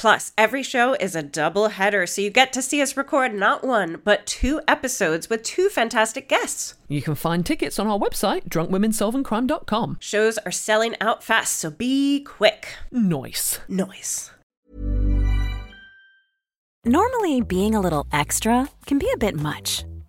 Plus, every show is a double header, so you get to see us record not one, but two episodes with two fantastic guests. You can find tickets on our website, drunkwomensolvingcrime.com. Shows are selling out fast, so be quick. Nice. Noise. Normally, being a little extra can be a bit much,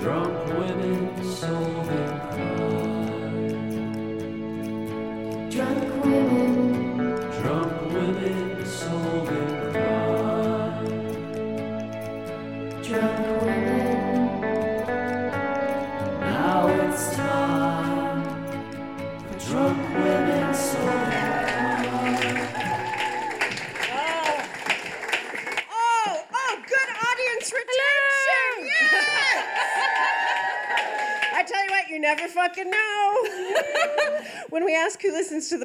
Drunk women crime.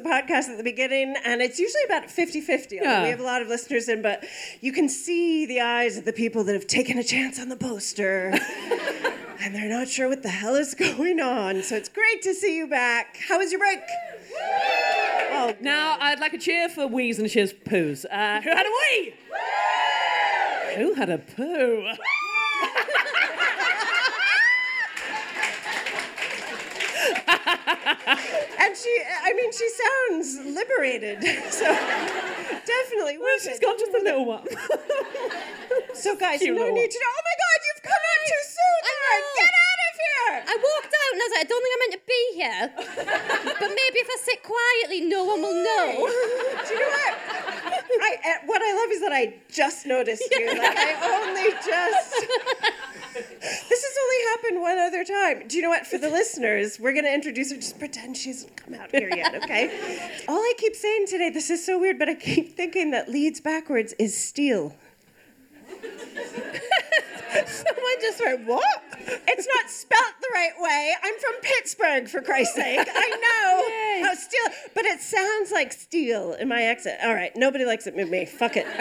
Podcast at the beginning, and it's usually about 50 50. Yeah. We have a lot of listeners in, but you can see the eyes of the people that have taken a chance on the poster. and they're not sure what the hell is going on. So it's great to see you back. How was your break? Oh, Now, I'd like a cheer for wheeze and cheers poos. Uh, who had a wee? Who had a poo? And she, I mean, she sounds liberated. So definitely. Well, she's gone just a little one. So, guys, Cute you don't need to know. Oh my God, you've come out too soon. I know. Get out of here. I walked out and I was like, I don't think I'm meant to be here. but maybe if I sit quietly, no one will know. Do you know what? I, uh, what I love is that I just noticed you. Like, I only just. This has only happened one other time. Do you know what? For the listeners, we're going to introduce her. Just pretend she hasn't come out here yet, okay? All I keep saying today, this is so weird, but I keep thinking that leads backwards is steel. Someone just went, what? It's not spelt the right way. I'm from Pittsburgh, for Christ's sake. I know how steel, but it sounds like steel in my accent. All right, nobody likes it with me. Fuck it.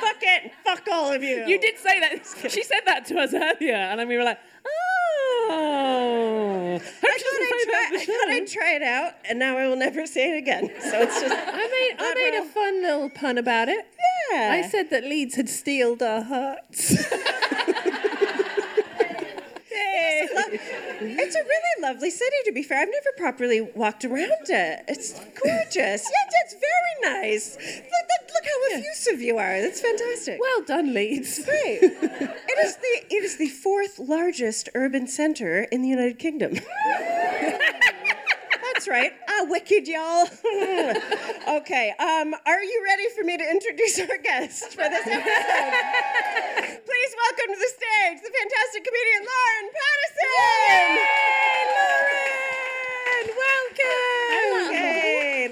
Fuck it. Fuck all of you. You did say that. She said that to us earlier, and then we were like, oh. I thought, I'd try, I I'd try it out, and now I will never say it again. So it's just. I made, I made a fun little pun about it. Yeah. I said that Leeds had steeled our hearts. It's a really lovely city, to be fair. I've never properly walked around it. It's gorgeous. Yeah, it's very nice. Look, look, how effusive you are. That's fantastic. well done, Leeds. Great. It is the it is the fourth largest urban center in the United Kingdom. That's right. Ah, wicked, y'all. okay. Um, are you ready for me to introduce our guest for this episode? Please welcome to the stage the fantastic comedian Lauren Pattison. Lauren, welcome.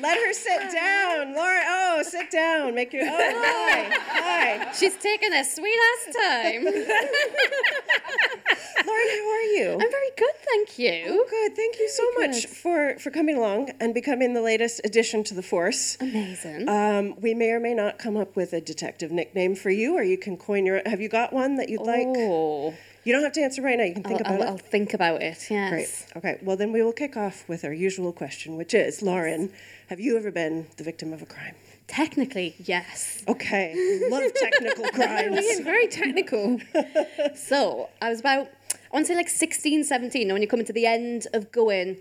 Let her sit down. Lauren, oh, sit down. Make your. Oh, hi. Hi. She's taking a sweet ass time. Lauren, how are you? I'm very good, thank you. Oh, good. Thank you so much for for coming along and becoming the latest addition to the force. Amazing. Um, we may or may not come up with a detective nickname for you, or you can coin your. Have you got one that you'd like? oh, You don't have to answer right now. You can think I'll, about I'll, I'll think about it. Yes. Great. Okay. Well, then we will kick off with our usual question, which is, Lauren, have you ever been the victim of a crime? Technically, yes. Okay. Love technical crimes. Very technical. so I was about, I want to say like 16, 17, you know, when you're coming to the end of going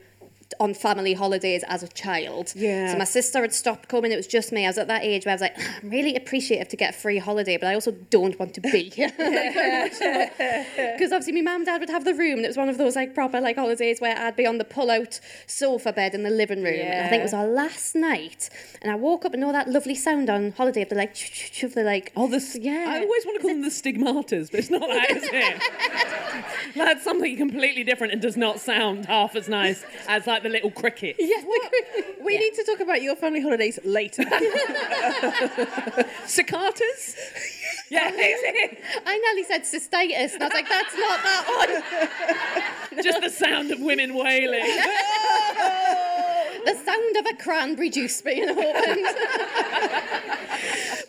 on family holidays as a child. Yeah. So my sister had stopped coming. It was just me. I was at that age where I was like, I'm really appreciative to get a free holiday, but I also don't want to be here. Because obviously my mum and dad would have the room, and it was one of those like proper like holidays where I'd be on the pull-out sofa bed in the living room. And I think it was our last night, and I woke up and all that lovely sound on holiday of the like of the like Oh, the Yeah. I always want to call them the stigmatas, but it's not that, is it? That's something completely different and does not sound half as nice as like the little cricket. Yeah, We need to talk about your family holidays later. Cicatas? Yeah, I nearly said cystitis, and I was like, that's not that one. just the sound of women wailing. The sound of a cranberry juice being opened.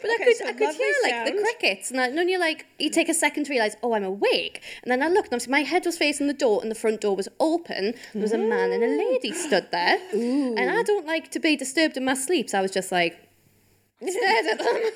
but I could, so I could hear like the crickets, and then you're like, you take a second to realise, oh, I'm awake. And then I looked, and obviously my head was facing the door, and the front door was open. There was a man and a lady stood there, and I don't like to be disturbed in my sleep, so I was just like. Stared at them.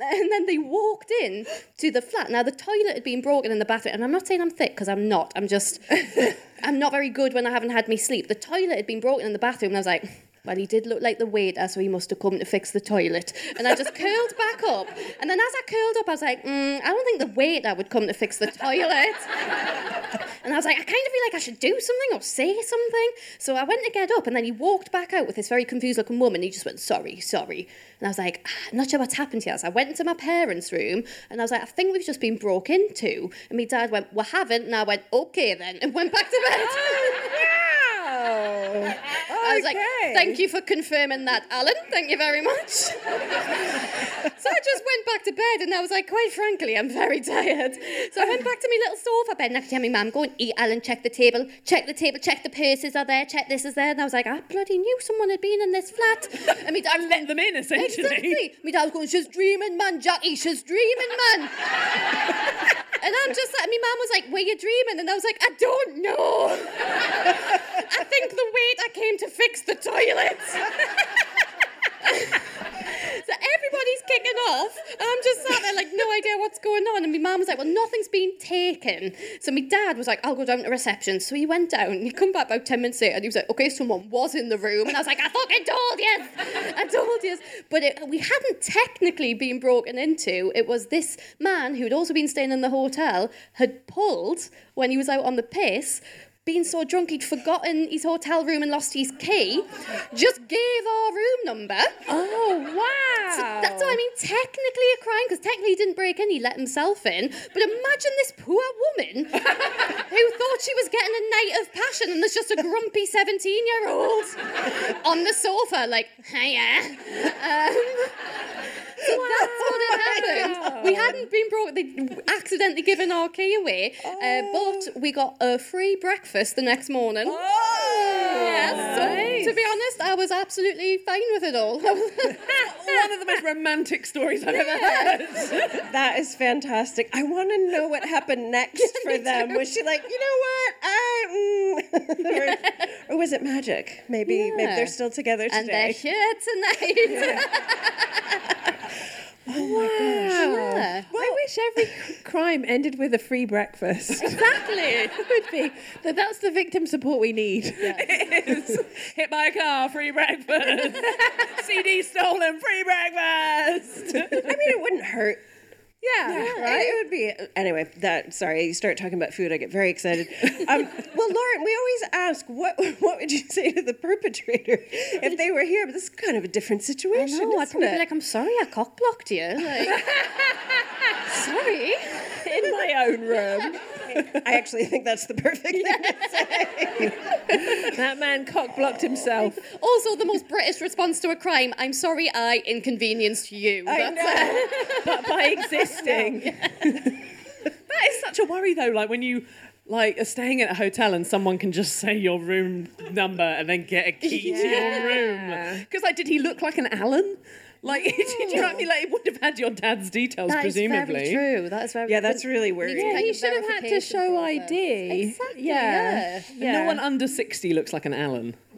And then, they walked in to the flat. Now, the toilet had been broken in the bathroom. And I'm not saying I'm thick because I'm not. I'm just, I'm not very good when I haven't had me sleep. The toilet had been broken in the bathroom. And I was like, well, he did look like the waiter, so he must have come to fix the toilet. And I just curled back up. And then as I curled up, I was like, mm, I don't think the waiter would come to fix the toilet. And I was like, I kind of feel like I should do something or say something. So I went to get up, and then he walked back out with this very confused looking woman. He just went, Sorry, sorry. And I was like, "Ah, I'm not sure what's happened here. So I went into my parents' room, and I was like, I think we've just been broke into. And my dad went, We haven't. And I went, Okay then, and went back to bed. Wow. I was like, thank you for confirming that, Alan. Thank you very much. so I just went back to bed and I was like, quite frankly, I'm very tired. So I went back to my little sofa bed next to tell my mum, going, eat, Alan, check the table, check the table, check the purses are there, check this is there. And I was like, I bloody knew someone had been in this flat. And my dad Let them in, essentially. Exactly. My dad was going, she's dreaming, man, Jackie, she's dreaming, man. and I'm just like, my mum was like, were you dreaming? And I was like, I don't know. I think the waiter came to fix the toilet. So everybody's kicking off. And I'm just sat there like no idea what's going on. And my mum was like, Well, nothing's been taken. So my dad was like, I'll go down to reception. So he went down and he come back about 10 minutes later and he was like, Okay, someone was in the room. And I was like, I fucking told you. I told you. But it, we hadn't technically been broken into. It was this man who had also been staying in the hotel had pulled when he was out on the piss being so drunk he'd forgotten his hotel room and lost his key, just gave our room number. Oh, wow. So that's what I mean, technically a crime, because technically he didn't break in, he let himself in. But imagine this poor woman who thought she was getting a night of passion and there's just a grumpy 17 year old on the sofa, like, hiya. Um, that's what had happened. We hadn't been brought, they accidentally given our key away, uh, but we got a free breakfast the next morning. Oh. Yes, so to be honest, I was absolutely fine with it all. One of the most romantic stories I've ever heard. That is fantastic. I want to know what happened next for them. Was she like, you know what? I, mm. or, or was it magic? Maybe, maybe they're still together today. and they're today. here tonight. Yeah. Oh I wish every crime ended with a free breakfast. Exactly. it would be that that's the victim support we need. Hit by a car, free breakfast. CD stolen, free breakfast. I mean, it wouldn't hurt. Yeah, Right? It would be anyway. That sorry, you start talking about food, I get very excited. Um, well, Lauren, we always ask what what would you say to the perpetrator if they were here? But this is kind of a different I situation, know, I'd probably it? be like, I'm sorry I cock blocked you. Like, sorry. in my own room. I actually think that's the perfect thing to say. That man cock blocked himself. Also, the most British response to a crime, I'm sorry I inconvenienced you. I That's- but by existing. That is such a worry, though. Like when you, like are staying at a hotel and someone can just say your room number and then get a key to your room. Because like, did he look like an Alan? Like, did you know what I mean? Like, he would have had your dad's details, presumably That is presumably. very true. That is very Yeah, that's really you need worrying. to Yeah, kind he of should have had to verification show process. ID. Exactly. Yeah. Yeah. No one under 60 looks like an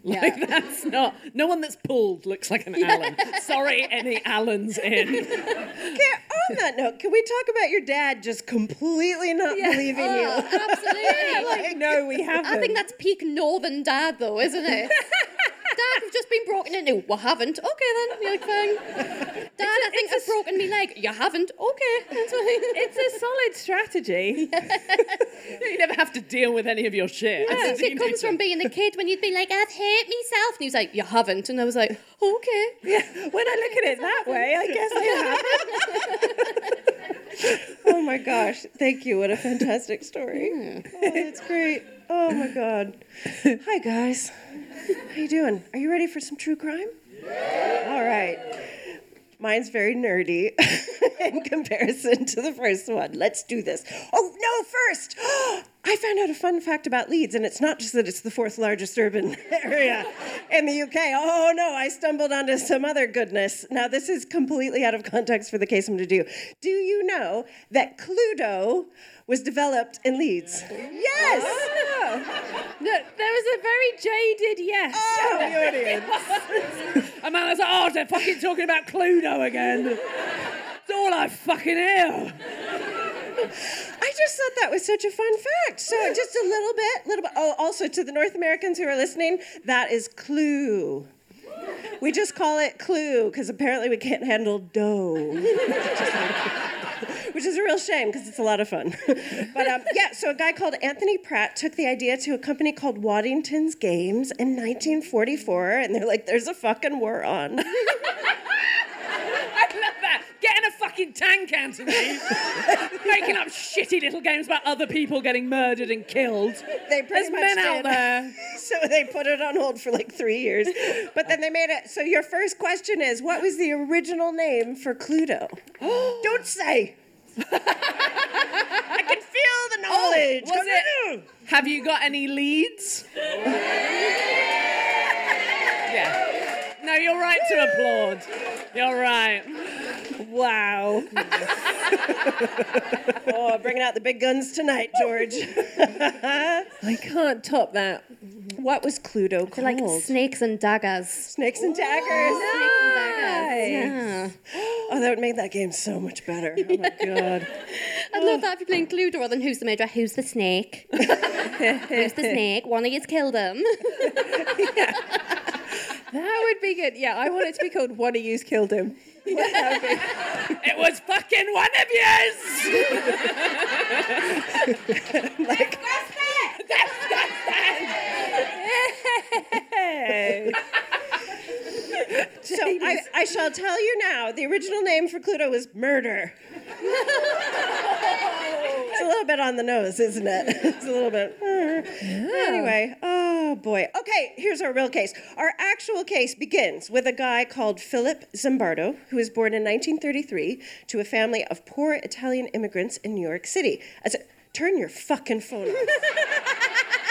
Alan. Like, that's not. No one that's pulled looks like an Alan. Sorry, any Allans in. Okay, on that note, can we talk about your dad just completely not believing Oh, you? absolutely. like, no, we haven't. I think that's peak northern dad, though, isn't it? Dad, we've just been broken into. Well, haven't. Okay, then. You're like, fine. Dad, I think I've broken me leg. You haven't. Okay, that's fine. It's a solid strategy. You never have to deal with any of your shit. I think it comes from being a kid when you'd be like, I've hurt myself. And he was like, You haven't. And I was like, Okay. Yeah, when I look at it that way, I guess I have. Oh my gosh, thank you. What a fantastic story. Oh, that's great. Oh my god. Hi guys. How you doing? Are you ready for some true crime? All right. Mine's very nerdy in comparison to the first one. Let's do this. Oh, no, first! I found out a fun fact about Leeds, and it's not just that it's the fourth largest urban area in the UK. Oh, no, I stumbled onto some other goodness. Now, this is completely out of context for the case I'm going to do. Do you know that Cluedo was developed in Leeds? Yes! No, there was a very jaded yes. Oh, the audience. Amanda's like, oh, they're fucking talking about Cluedo again. It's all I fucking hear. I just thought that was such a fun fact. So just a little bit, little bit. Oh, also to the North Americans who are listening, that is Clue. We just call it Clue because apparently we can't handle dough. Which is a real shame because it's a lot of fun. but um, yeah, so a guy called Anthony Pratt took the idea to a company called Waddington's Games in 1944, and they're like, "There's a fucking war on." I love that. Getting a fucking tank, Anthony. Making up shitty little games about other people getting murdered and killed. They pretty There's much men out there. So they put it on hold for like three years. But then they made it. So your first question is what was the original name for Cluedo? Don't say. I can feel the oh, knowledge. Was it? Have you got any leads? yeah. No, you're right to applaud. You're right. Wow. oh, bringing out the big guns tonight, George. I can't top that. what was Cluedo called? They're like snakes and daggers. Snakes and daggers. Snakes and daggers. Yeah. Oh, that would make that game so much better. Oh my god. I'd love that if you're playing Cluedo rather than Who's the Murderer, Who's the Snake? who's the Snake? One of you's killed him. That would be good. Yeah, I want it to be called One of You's Killed Him. It was fucking one of yous. like, so I, I shall tell you now the original name for Cluedo was murder. it's a little bit on the nose, isn't it? It's a little bit. Uh, anyway, oh boy. Okay, here's our real case. Our actual case begins with a guy called Philip Zimbardo, who was born in 1933 to a family of poor Italian immigrants in New York City. As a, turn your fucking phone off.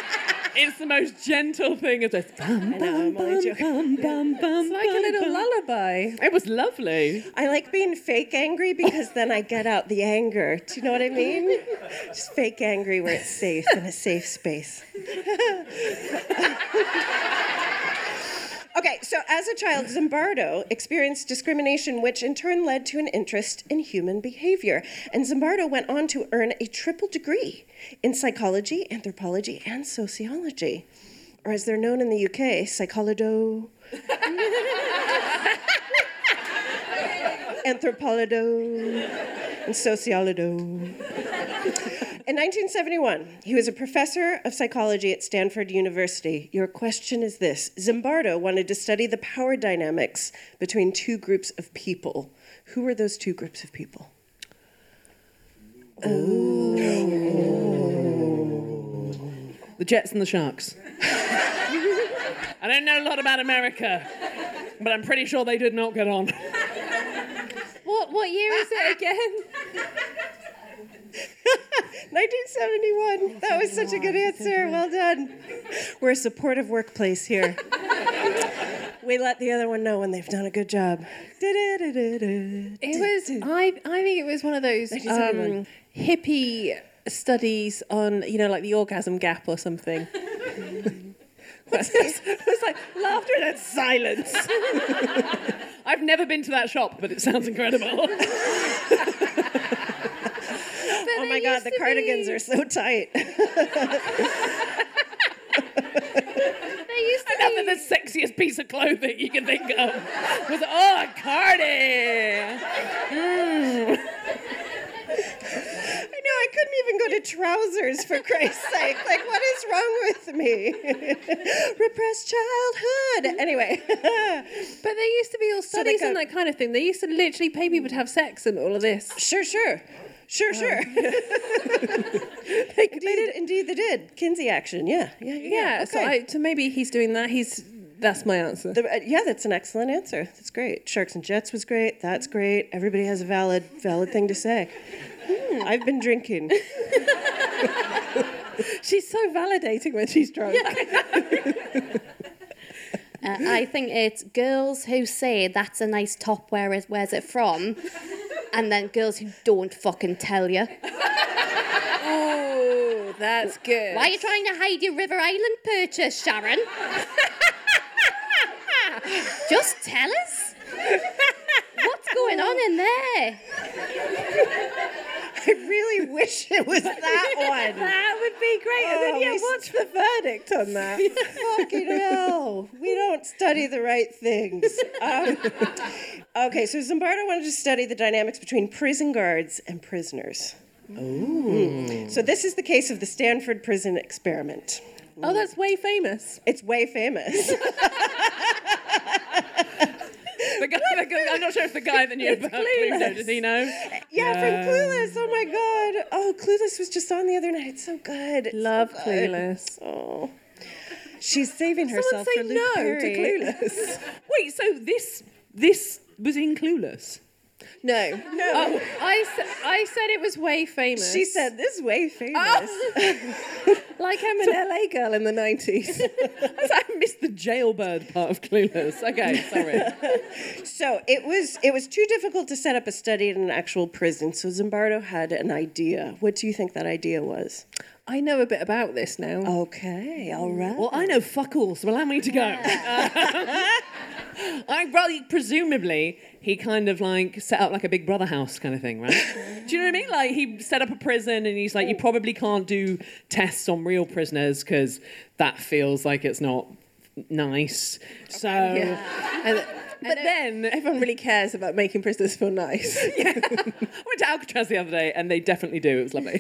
It's the most gentle thing of this. I know, I'm only joking. It's like a little lullaby. It was lovely. I like being fake angry because then I get out the anger. Do you know what I mean? Just fake angry where it's safe in a safe space. okay, so as a child, Zimbardo experienced discrimination, which in turn led to an interest in human behavior. And Zimbardo went on to earn a triple degree in psychology, anthropology, and sociology. Or as they're known in the UK, psycholodo. anthropolodo and sociolodo. In 1971, he was a professor of psychology at Stanford University. Your question is this Zimbardo wanted to study the power dynamics between two groups of people. Who were those two groups of people? Oh. The Jets and the Sharks. I don't know a lot about America, but I'm pretty sure they did not get on. What what year is it again? 1971. That was such a good answer. Well done. We're a supportive workplace here. We let the other one know when they've done a good job. It was. I. I think it was one of those um, hippie studies on, you know, like the orgasm gap or something. Was like laughter and then silence. I've never been to that shop, but it sounds incredible. Oh my there god, the cardigans be- are so tight. they used to I be. that the sexiest piece of clothing you can think of was, oh, a cardi. I know, I couldn't even go to trousers for Christ's sake. Like, what is wrong with me? Repressed childhood. Anyway. But there used to be all studies go- and that kind of thing. They used to literally pay people to have sex and all of this. Sure, sure. Sure, sure. they, did. Indeed, they did. Kinsey action. Yeah, yeah, yeah. Yeah, so. I, so maybe he's doing that. He's that's my answer. The- uh, yeah, that's an excellent answer. That's great. Sharks and Jets was great. That's great. Everybody has a valid, valid thing to say. Hmm, I've been drinking. She's so validating when she's drunk. Uh, I think it's girls who say that's a nice top. Where is where's it from? And then girls who don't fucking tell you. Oh, that's good. Why are you trying to hide your River Island purchase, Sharon? Just tell us. What's going on in there? I really wish it was that one. That would be great. and Oh, then, yeah, we s- what's the verdict on that? Fucking hell. We don't study the right things. Um, okay, so Zimbardo wanted to study the dynamics between prison guards and prisoners. Ooh. So this is the case of the Stanford Prison Experiment. oh, that's way famous. It's way famous. The guy, the guy, I'm not sure if the guy that knew about Cluedo, does he know? Yeah, from Clueless. Oh my god. Oh, Clueless was just on the other night. It's so good. It's so Love good. Clueless. Oh. She's saving Someone herself say for Luke no Perry. to Clueless. Wait, so this this was in Clueless? No, no. Oh, I, I said it was way famous. She said this is way famous. like I'm an LA girl in the 90s. I missed the jailbird part of Clueless. Okay, sorry. So it was it was too difficult to set up a study in an actual prison. So Zimbardo had an idea. What do you think that idea was? I know a bit about this now. Okay, all right. Well, I know fuck all, so allow me to go. I well, presumably he kind of like set up like a Big Brother house kind of thing, right? do you know what I mean? Like he set up a prison, and he's like, you probably can't do tests on real prisoners because that feels like it's not nice. So, And, but then everyone really cares about making prisoners feel nice. yeah. I went to Alcatraz the other day, and they definitely do. It was lovely.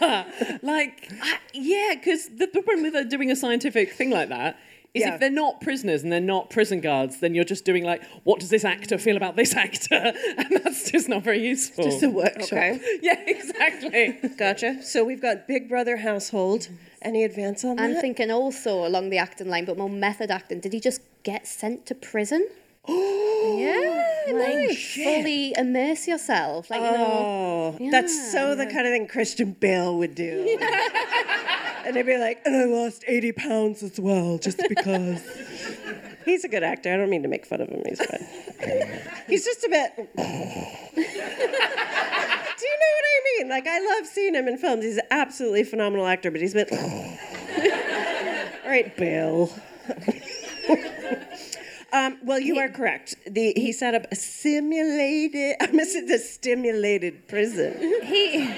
but like, I, yeah, because the, the problem with uh, doing a scientific thing like that is Yeah. if they're not prisoners and they're not prison guards, then you're just doing like, what does this actor feel about this actor? And that's just not very useful. Just a workshop. Okay, yeah, exactly. gotcha. So we've got Big Brother household. Any advance on that? I'm thinking also along the acting line, but more method acting. Did he just get sent to prison? Yeah, Like fully immerse yourself, like you know. Oh, that's so the kind of thing Christian Bale would do. and they'd be like, and I lost 80 pounds as well, just because. He's a good actor. I don't mean to make fun of him. He's fine. He's just a bit. do you know what I mean? Like, I love seeing him in films. He's an absolutely phenomenal actor, but he's a bit. All right, Bill. Um, well, you are correct. The, he set up a simulated, I missed the stimulated prison. he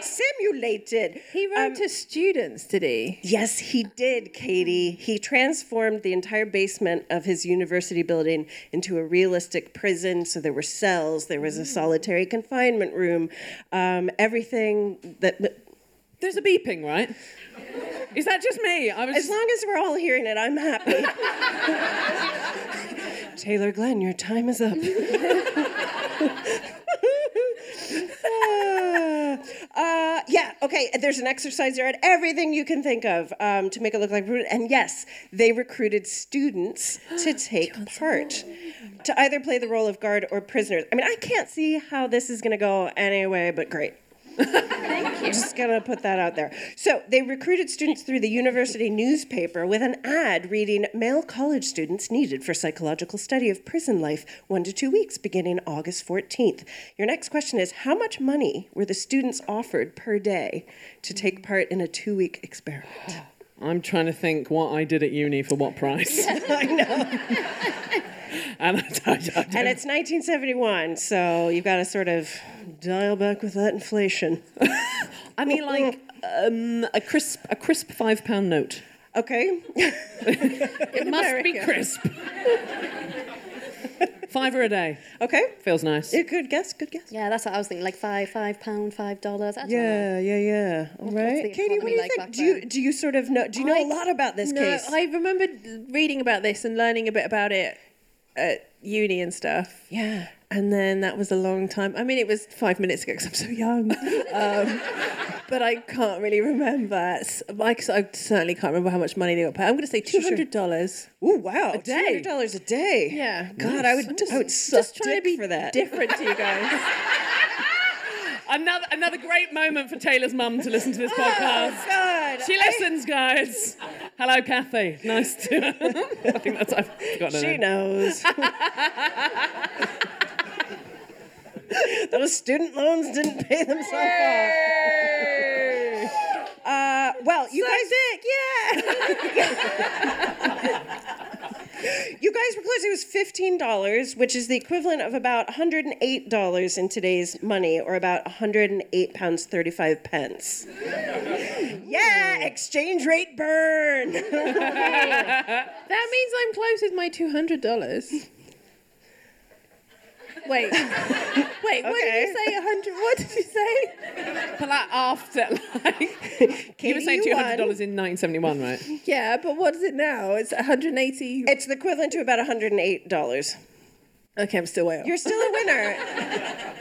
Simulated. he wrote to students, did he? Yes, he did, Katie. He transformed the entire basement of his university building into a realistic prison. So there were cells, there was a solitary confinement room, um, everything that. There's a beeping, right? Is that just me? I was As long as we're all hearing it, I'm happy. Taylor Glenn, your time is up. Uh, yeah, okay. There's an exercise there at everything you can think of um, to make it look like. And yes, they recruited students to take part, to either play the role of guard or prisoners. I mean, I can't see how this is going to go anyway, but great. Just gonna put that out there. So they recruited students through the university newspaper with an ad reading male college students needed for psychological study of prison life, one to two weeks, beginning August 14th. Your next question is How much money were the students offered per day to take part in a two week experiment? I'm trying to think what I did at uni for what price. I know. and, it's 1971, so you've got to sort of dial back with that inflation. I mean, like um, a crisp, a crisp five pound note. Okay. It must be crisp. Five Fiver a day Okay. feels nice. Yeah, good guess. Good guess. Yeah, that's what I was thinking. Like five, five pound, five dollars. I don't know. Yeah, yeah, yeah. All what's right, Katie, what do you like think? Do you do you sort of know? Do you know a I- lot about this no, case? I remember reading about this and learning a bit about it at uni and stuff. yeah. And then that was a long time. I mean, it was five minutes ago because I'm so young. um, but I can't really remember. i certainly can't remember how much money they got paid. I'm going to say $200. Oh, wow. A day. Two hundred dollars a day. Yeah. God, I would. I'm just, I would suck just trying to be for that. different to you guys. Another another great moment for Taylor's mum to listen to this podcast. Oh, God. She listens, guys. Hello, Kathy. Nice to. I think that's I've forgotten. She knows. Those student loans didn't pay themselves off. Uh, well, you guys, you guys were close. It was fifteen dollars, which is the equivalent of about one hundred and eight dollars in today's money, or about one hundred and eight pounds thirty-five pence. yeah, exchange rate burn. That means I'm close with my $200. Wait. Wait, what did you say? 100 What did you say? But like after, like you were saying two hundred dollars won. in nineteen seventy one, right? Yeah, but what is it now? It's 180. It's the equivalent to about one hundred and eight dollars. Okay, I'm still way off. You're still a winner.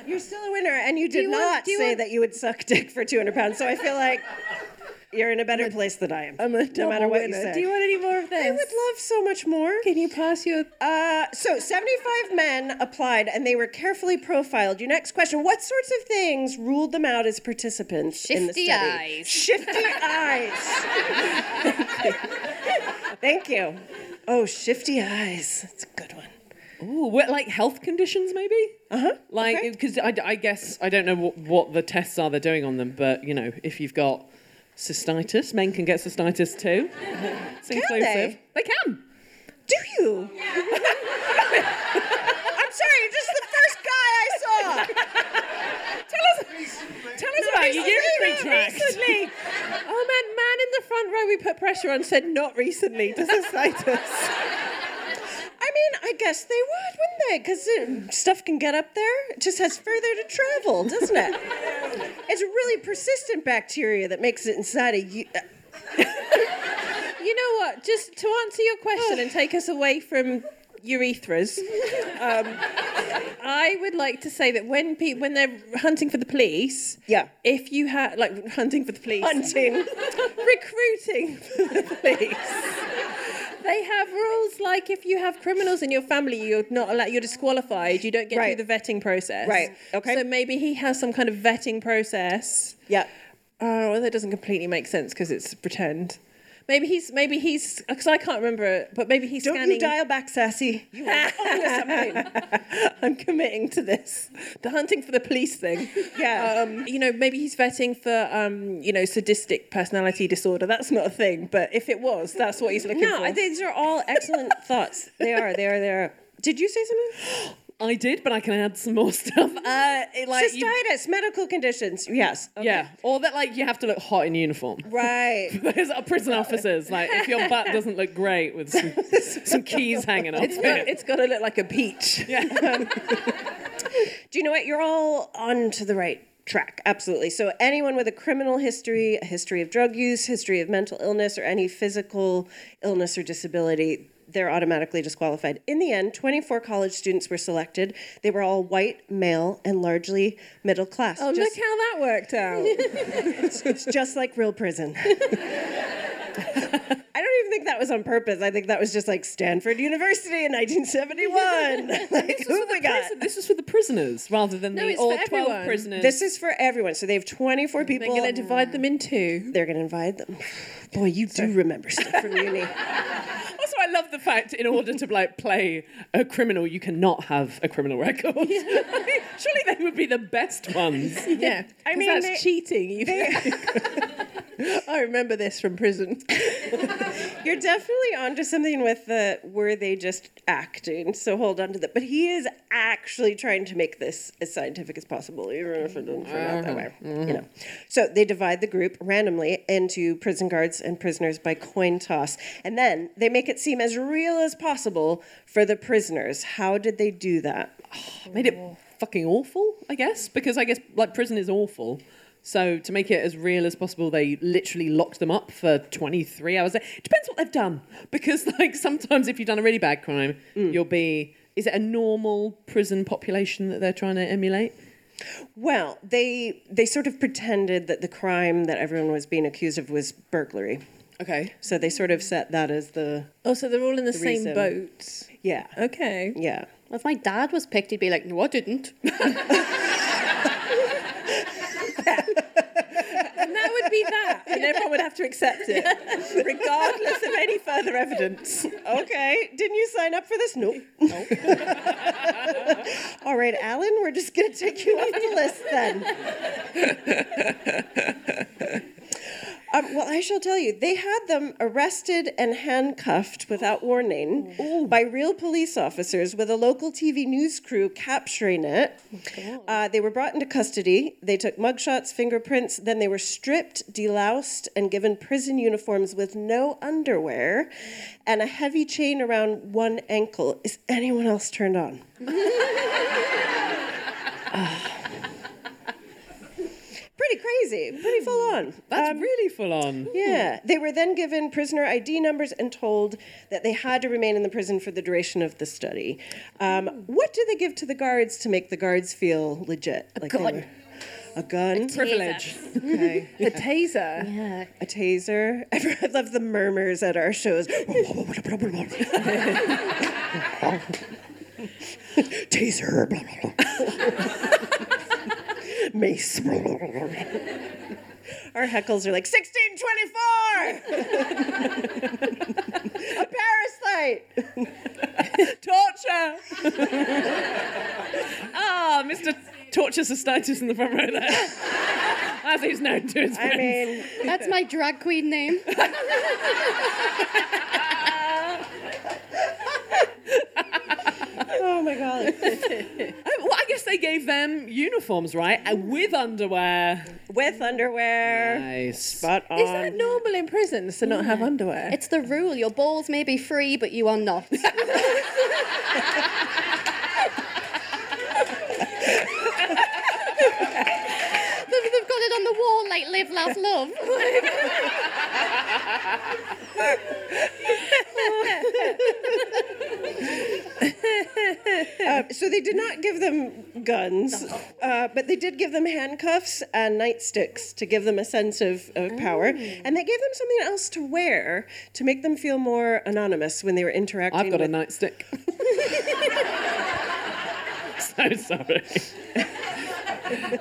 You're still a winner, and you did you want- not do you say want- that you would suck dick for 200 pounds. So I feel like you're in a better place than I am. I'm a no matter what you winner. say. Do you want any more of this? I would love so much more. Can you pass your? Uh, so 75 men applied, and they were carefully profiled. Your next question: What sorts of things ruled them out as participants in the Shifty study? eyes. Shifty eyes. Thank you. Oh, shifty eyes. That's a good one. Ooh, what, like health conditions, maybe? Uh huh. Like, okay. because I, I guess I don't know what, what the tests are they're doing on them, but you know, if you've got cystitis, men can get cystitis too. It's inclusive. they? They can. Do you? I'm sorry, just the first guy I saw. Tell us, tell us about your urinary tract. Recently. Oh man, man in the front row we put pressure on said not recently to cystitis. I mean, I guess they would, wouldn't they? Because stuff can get up there. It just has further to travel, doesn't it? it's a really persistent bacteria that makes it inside of you. You know what? Just to answer your question and take us away from urethras, um, I would like to say that when pe- when they're hunting for the police, Yeah. if you have like hunting for the police, Hunting. recruiting for the police. They have rules like if you have criminals in your family, you're not allowed, you're disqualified. You don't get Right. through the vetting process. Right, okay. So maybe he has some kind of vetting process. Yeah. Oh, well, that doesn't completely make sense because it's pretend. Maybe he's maybe he's because I can't remember it, but maybe he's Don't scanning. you dial back, sassy. You are. I'm committing to this. The hunting for the police thing. Yeah. Um, you know, maybe he's vetting for um, you know, sadistic personality disorder. That's not a thing, but if it was, that's what he's looking No, for. I think these are all excellent thoughts. They are. They are. They are. Did you say something? I did, but I can add some more stuff. Uh, it, like you- Cystitis, medical conditions. Yes. Okay. yeah, or that like you have to look hot in uniform. Right. There's uh, prison officers. Like if your butt doesn't look great with some, some keys hanging off it's got, it. it's got to look like a peach. Yeah. Do you know what? You're all on to the right track. Absolutely. So, anyone with a criminal history, a history of drug use, history of mental illness, or any physical illness or disability, they're automatically disqualified. In the end, 24 college students were selected. They were all white, male, and largely middle class. Oh, just, look how that worked out. it's just like real prison. I don't even think that was on purpose. I think that was just like Stanford University in 1971. like, who we got? Prison- This is for the prisoners rather than No, the it's all 12 everyone. prisoners. This is for everyone. So they have 24 people. They're going to divide them in two. They're going to divide them. Boy, you do remember stuff from uni. Also, I love the fact in order to like play a criminal, you cannot have a criminal record. Surely they would be the best ones. Yeah, I mean, that's they- cheating. You I remember this from prison. You're definitely onto something with the were they just acting? So hold on to that. But he is actually trying to make this as scientific as possible, even if it doesn't turn out that uh-huh. way. You mm-hmm. know. So they divide the group randomly into prison guards and prisoners by coin toss, and then they make it seem as real as possible for the prisoners. How did they do that? Made it fucking awful, I guess, because I guess like prison is awful. So to make it as real as possible, they literally locked them up for 23 hours. It depends what they've done, because like sometimes if you've done a really bad crime, mm. you'll be. Is it a normal prison population that they're trying to emulate? Well, they they sort of pretended that the crime that everyone was being accused of was burglary. Okay. So they sort of set that as the Oh, so they're all in the, same reason. boat. yeah. Okay. Yeah. If my dad was picked, he'd be like, no, I didn't. And that would be that. And everyone would have to accept it, regardless of any further evidence. Okay. Didn't you sign up for this? Nope. Nope. All right, Alan, we're just going to take you off the list then. Um, well, I shall tell you, they had them arrested and handcuffed without warning by real police officers with a local TV news crew capturing it. Uh, they were brought into custody. They took mugshots, fingerprints, then they were stripped, deloused, and given prison uniforms with no underwear and a heavy chain around one ankle. Is anyone else turned on? Pretty crazy, pretty full on. That's Um, really full on. yeah, they were then given prisoner ID numbers and told that they had to remain in the prison for the duration of the study. Um, what did they give to the guards to make the guards feel legit? Like they gun. A gun. Privilege. Okay. The taser. Yeah. A taser. I love the murmurs at our shows. taser. Mace. Our heckles are like 1624. A parasite. Torture! Ah, Mr. Torture Cystitis in the front row there. As he's known to his I mean, That's my drag queen name. oh my god. Oh, well, I guess they gave them uniforms, right? Uh, With underwear. With underwear. Nice. Spot on. Is that normal in prisons to not have underwear? It's the rule. Your balls may be free, but you are not. they've, they've got it on the wall like live, laugh, love. Uh, so they did not give them guns, uh, but they did give them handcuffs and nightsticks to give them a sense of, of power. And they gave them something else to wear to make them feel more anonymous when they were interacting. I've got a nightstick. so sorry.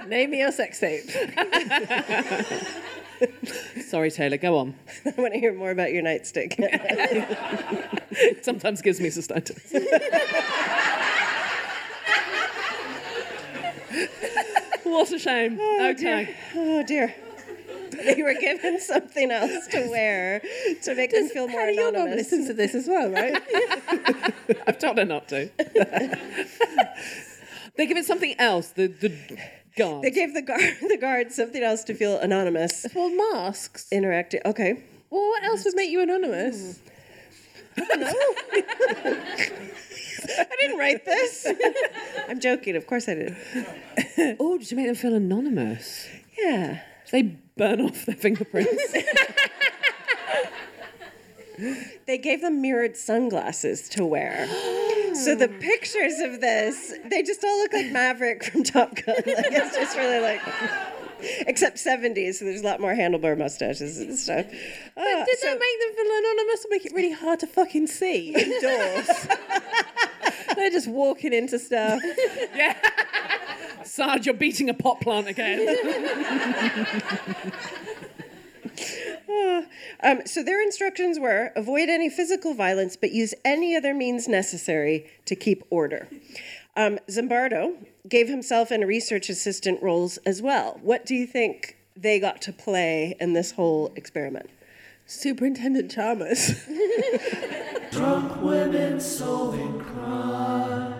Name me your sex tape. Sorry, Taylor, go on. I want to hear more about your nightstick. It sometimes gives me cystitis. what a shame. Oh, okay. oh dear. They were given something else to wear to make them feel more your mum anonymous. listens to this as well, right? I've told her not to. they give it something else. The the guard. They gave the guard the guards something else to feel anonymous. well, masks. Interacting. Okay. Well, what else would make you anonymous? Hmm. I don't know. I didn't write this. I'm joking. Of course I did. oh, did you make them feel anonymous? Yeah. Did they burn off their fingerprints? They gave them mirrored sunglasses to wear. So the pictures of this, they just all look like Maverick from Top Gun. Like it's just really like Except 70s, so there's a lot more handlebar mustaches and stuff. Ah, Did so- that make them feel anonymous or make it really hard to fucking see indoors? They're just walking into stuff. Yeah. Sarge, you're beating a pot plant again. Um, so their instructions were avoid any physical violence, but use any other means necessary to keep order. Um, Zimbardo gave himself and research assistant roles as well. What do you think they got to play in this whole experiment? Superintendent Chalmers. Drunk women solving crime.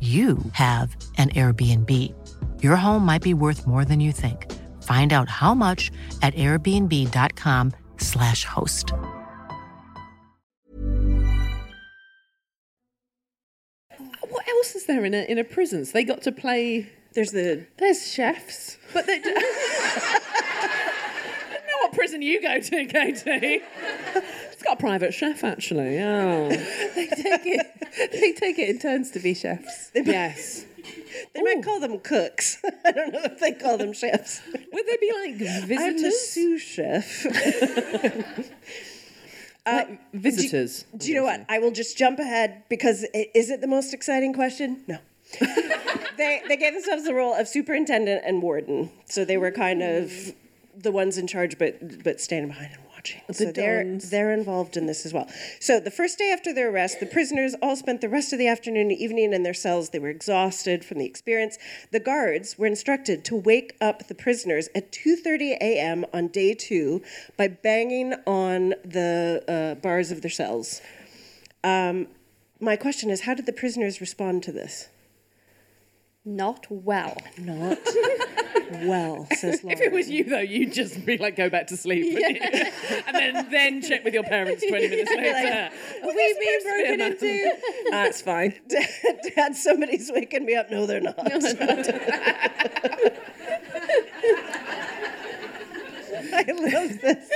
you have an Airbnb. Your home might be worth more than you think. Find out how much at airbnb.com/slash host. what else is there in a in a prison? So they got to play. There's the There's chefs. But they. I don't know what prison you go to, Katie? Got a private chef, actually. Oh, They take it. They take it in turns to be chefs. yes. they might call them cooks. I don't know if they call them chefs. Would they be like I'm a visitors? sous chef. Uh, like visitors. Do you know what? I will just jump ahead because i- is it the most exciting question? No. they they gave themselves the role of superintendent and warden, so they were kind of the ones in charge, but but standing behind and watching. so they're they're involved in this as well. So the first day after their arrest, the prisoners all spent the rest of the afternoon and evening in their cells. They were exhausted from the experience. The guards were instructed to wake up the prisoners at 2:30 a.m. on day two by banging on the uh, bars of their cells. Um, my question is, how did the prisoners respond to this? Not well. Not well, says Laura. If it was you, though, you'd just be like, go back to sleep. you? and then, then check with your parents 20 minutes later. Are we being broken into? That's fine. Dad, somebody's waking me up. No, they're not. I love this.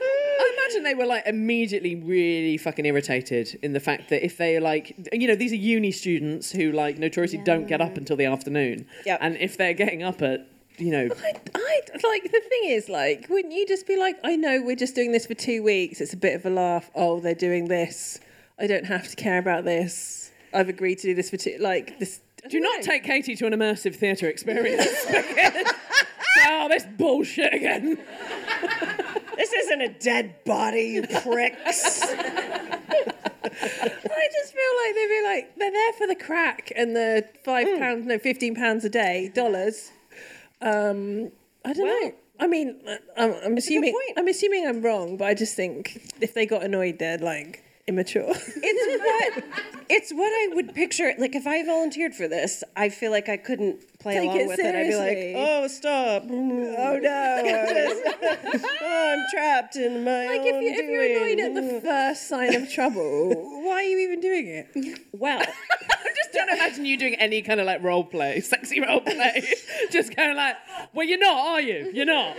I imagine they were like immediately really fucking irritated in the fact that if they like, you know, these are uni students who like notoriously don't get up until the afternoon. Yep. And if they're getting up at, you know, I, I like the thing is like, wouldn't you just be like, I know we're just doing this for two weeks. It's a bit of a laugh. Oh, they're doing this. I don't have to care about this. I've agreed to do this for two. Like this. Do know. take Katie to an immersive theatre experience. oh, this bullshit again. This isn't a dead body, you pricks. I just feel like they'd be like they're there for the crack and the five Hmm. pounds, no, fifteen pounds a day, dollars. Um, I don't know. I mean, I'm, I'm assuming. I'm assuming I'm wrong, but I just think if they got annoyed, they're like immature. It's what it's what I would picture. Like if I volunteered for this, I feel like I couldn't play Take along it with it. I'd be like, "Oh, stop! Oh no! oh, I'm trapped in my like own if, you, if you're annoyed at the first sign of trouble, why are you even doing it? well, I'm just don't imagine you doing any kind of like role play, sexy role play. just kind of like, well, you're not, are you? You're not.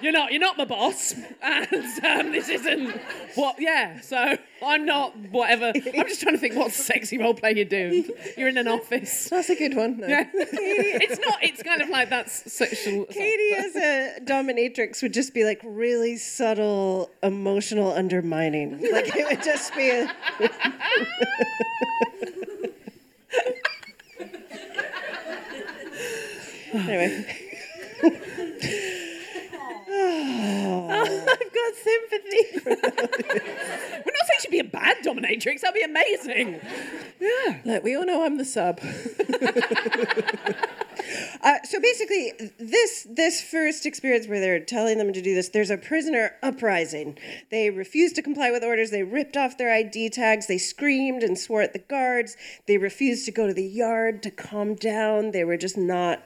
you're not you're not my boss, and um, this isn't what. Yeah, so I'm not whatever. I'm just trying to think what sexy role play you're doing. You're in an office. That's a good one. though. Yeah, it's not. It's kind of like that's sexual. Katie as a dominatrix would just be like really subtle emotional undermining. Like it would just be a Anyway. I've got sympathy. We're not saying she'd be a bad dominatrix. That'd be amazing. Yeah. Look, we all know I'm the sub. Uh, so basically, this this first experience where they're telling them to do this, there's a prisoner uprising. They refused to comply with orders. They ripped off their ID tags. They screamed and swore at the guards. They refused to go to the yard to calm down. They were just not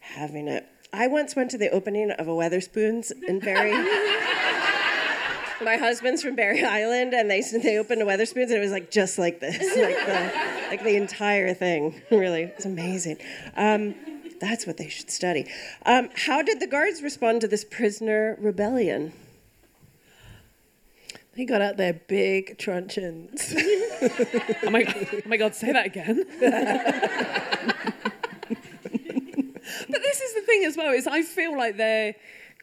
having it. I once went to the opening of a Wetherspoons in Barry. My husband's from Barry Island, and they they opened a Wetherspoons, and it was like just like this, like the like the entire thing. Really, it's amazing. Um, that's what they should study. Um, how did the guards respond to this prisoner rebellion? They got out their big truncheons. Oh my, oh my god, say that again. but this is the thing as well, is I feel like they're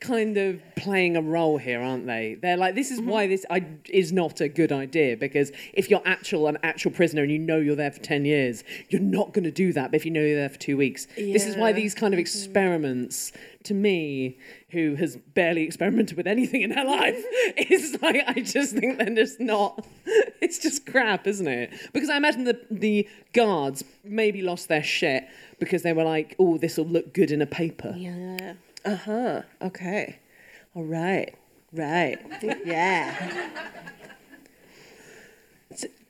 kind of playing a role here, aren't they? They're like, this is mm-hmm. why this I, is not a good idea because if you're actual an actual prisoner and you know you're there for ten years, you're not going to do that. But if you know you're there for two weeks, this is why these kind of mm-hmm. experiments, to me, who has barely experimented with anything in her life, is like I just think they're just not. It's just crap, isn't it? Because I imagine the the guards maybe lost their shit because they were like, oh, this will look good in a paper. Yeah. Uh huh. Okay. All right. Right. Yeah.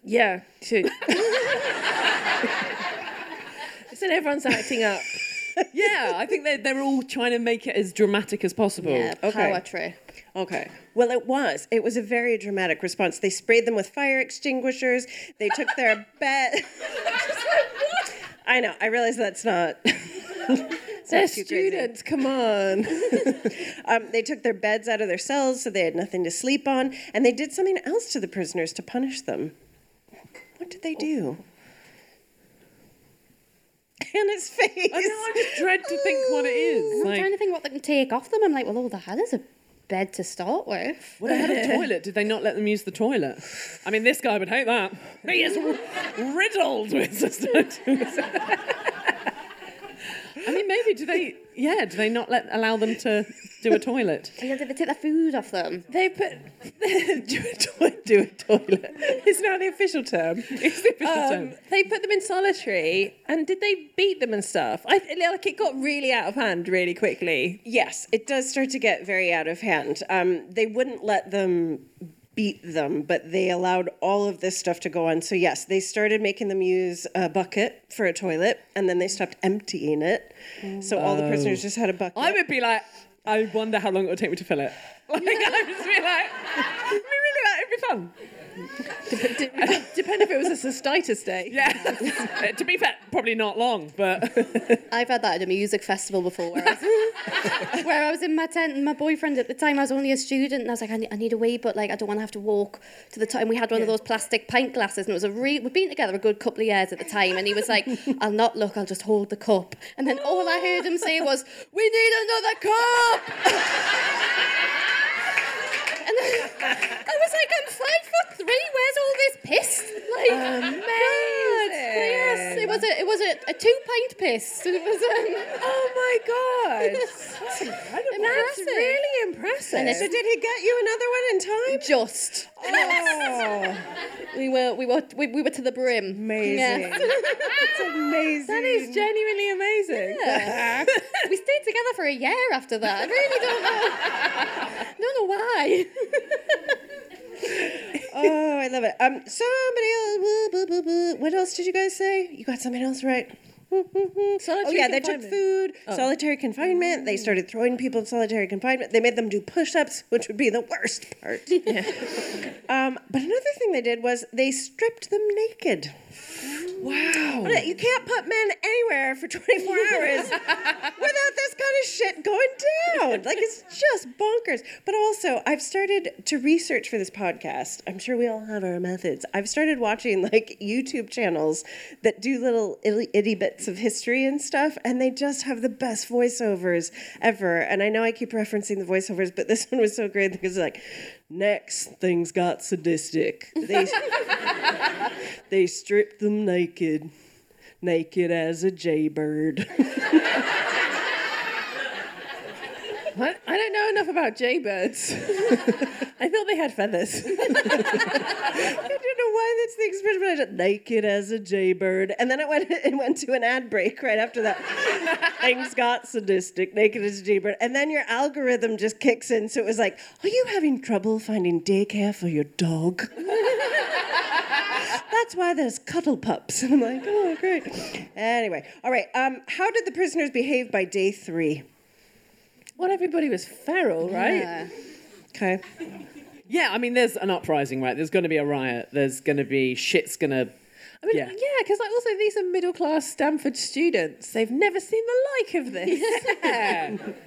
yeah. So, so everyone's acting up. yeah, I think they're, they're all trying to make it as dramatic as possible. Yeah, Okay. power trip. Okay. Well, it was. It was a very dramatic response. They sprayed them with fire extinguishers. They took their bet. I know. I realize that's not. They're too crazy. students, come on. Um, they took their beds out of their cells so they had nothing to sleep on, and they did something else to the prisoners to punish them. What did they do? Hannah's face. I know, I just dread to think what it is. I'm Like, trying to think what they can take off them. I'm like, well, all they had is a bed to start with. Well, they had a toilet. Did they not let them use the toilet? I mean, this guy would hate that. He is riddled with. I mean, maybe do they? Yeah, do they not let allow them to do a toilet? Yeah, they take the food off them? They put do a toilet. Do a toilet. It's now the official term. It's the official Um, term. they put them in solitary, and did they beat them and stuff? I like it got really out of hand really quickly. Yes, it does start to get very out of hand. Um, they wouldn't let them beat them, but they allowed all of this stuff to go on. So, yes, they started making them use a bucket for a toilet, and then they stopped emptying it. So, all the prisoners just had a bucket. I would be like, I wonder how long it would take me to fill it. Like, I would just be like, it'd be really like, it'd be fun. Depend if it was a cystitis day. Yeah. Uh, to be fair, probably not long, but I've had that at a music festival before where I was, where I was in my tent and my boyfriend at the time, I was only a student and I was like, I need, I need a wee, but like, I don't want to have to walk to the time. We had one of those plastic pint glasses and it was a re- we'd been together a good couple of years at the time and he was like, I'll not look, I'll just hold the cup. And then all I heard him say was, we need another cup! And then I was like, I'm five foot three. Where's all this piss? Like, Amazing. God, yes, it was a it was a, a two pint piss. It was um, Oh my god. That's Impressive. That's really impressive. And so, did he get you another one in time? just. Oh, We were we were we, we were to the brim. amazing. Yeah. That's amazing. that is genuinely amazing. Yeah. we stayed together for a year after that. I really don't know. don't know why. Oh, I love it. Um, somebody else. blah, blah, blah, blah. What else did you guys say? You got something else right. oh yeah, they took food, solitary confinement. They started throwing people in solitary confinement. They made them do push-ups, which would be the worst part. um, but another thing they did was they stripped them naked. Wow. You can't put men anywhere for 24 hours without this kind of shit going down. Like, it's just bonkers. But also, I've started to research for this podcast. I'm sure we all have our methods. I've started watching, like, YouTube channels that do little itty, itty bits of history and stuff, and they just have the best voiceovers ever. And I know I keep referencing the voiceovers, but this one was so great because, like, next things got sadistic. They, they stripped them naked, naked as a jaybird. What? I don't know enough about jaybirds. I thought they had feathers. I don't know why that's the expression, but I just naked as a jaybird. And then it went it went to an ad break right after that. Things got sadistic, naked as a jaybird. And then your algorithm just kicks in. So it was like, Are you having trouble finding daycare for your dog? That's why there's cuddle pups. And I'm like, oh great. Anyway, all right. Um, how did the prisoners behave by day three? Well, everybody was feral, right? Yeah. Okay. Yeah, I mean, there's an uprising, right? There's going to be a riot. There's going to be shit's going to. I mean, Yeah. yeah, because like also these are middle class Stanford students. They've never seen the like of this.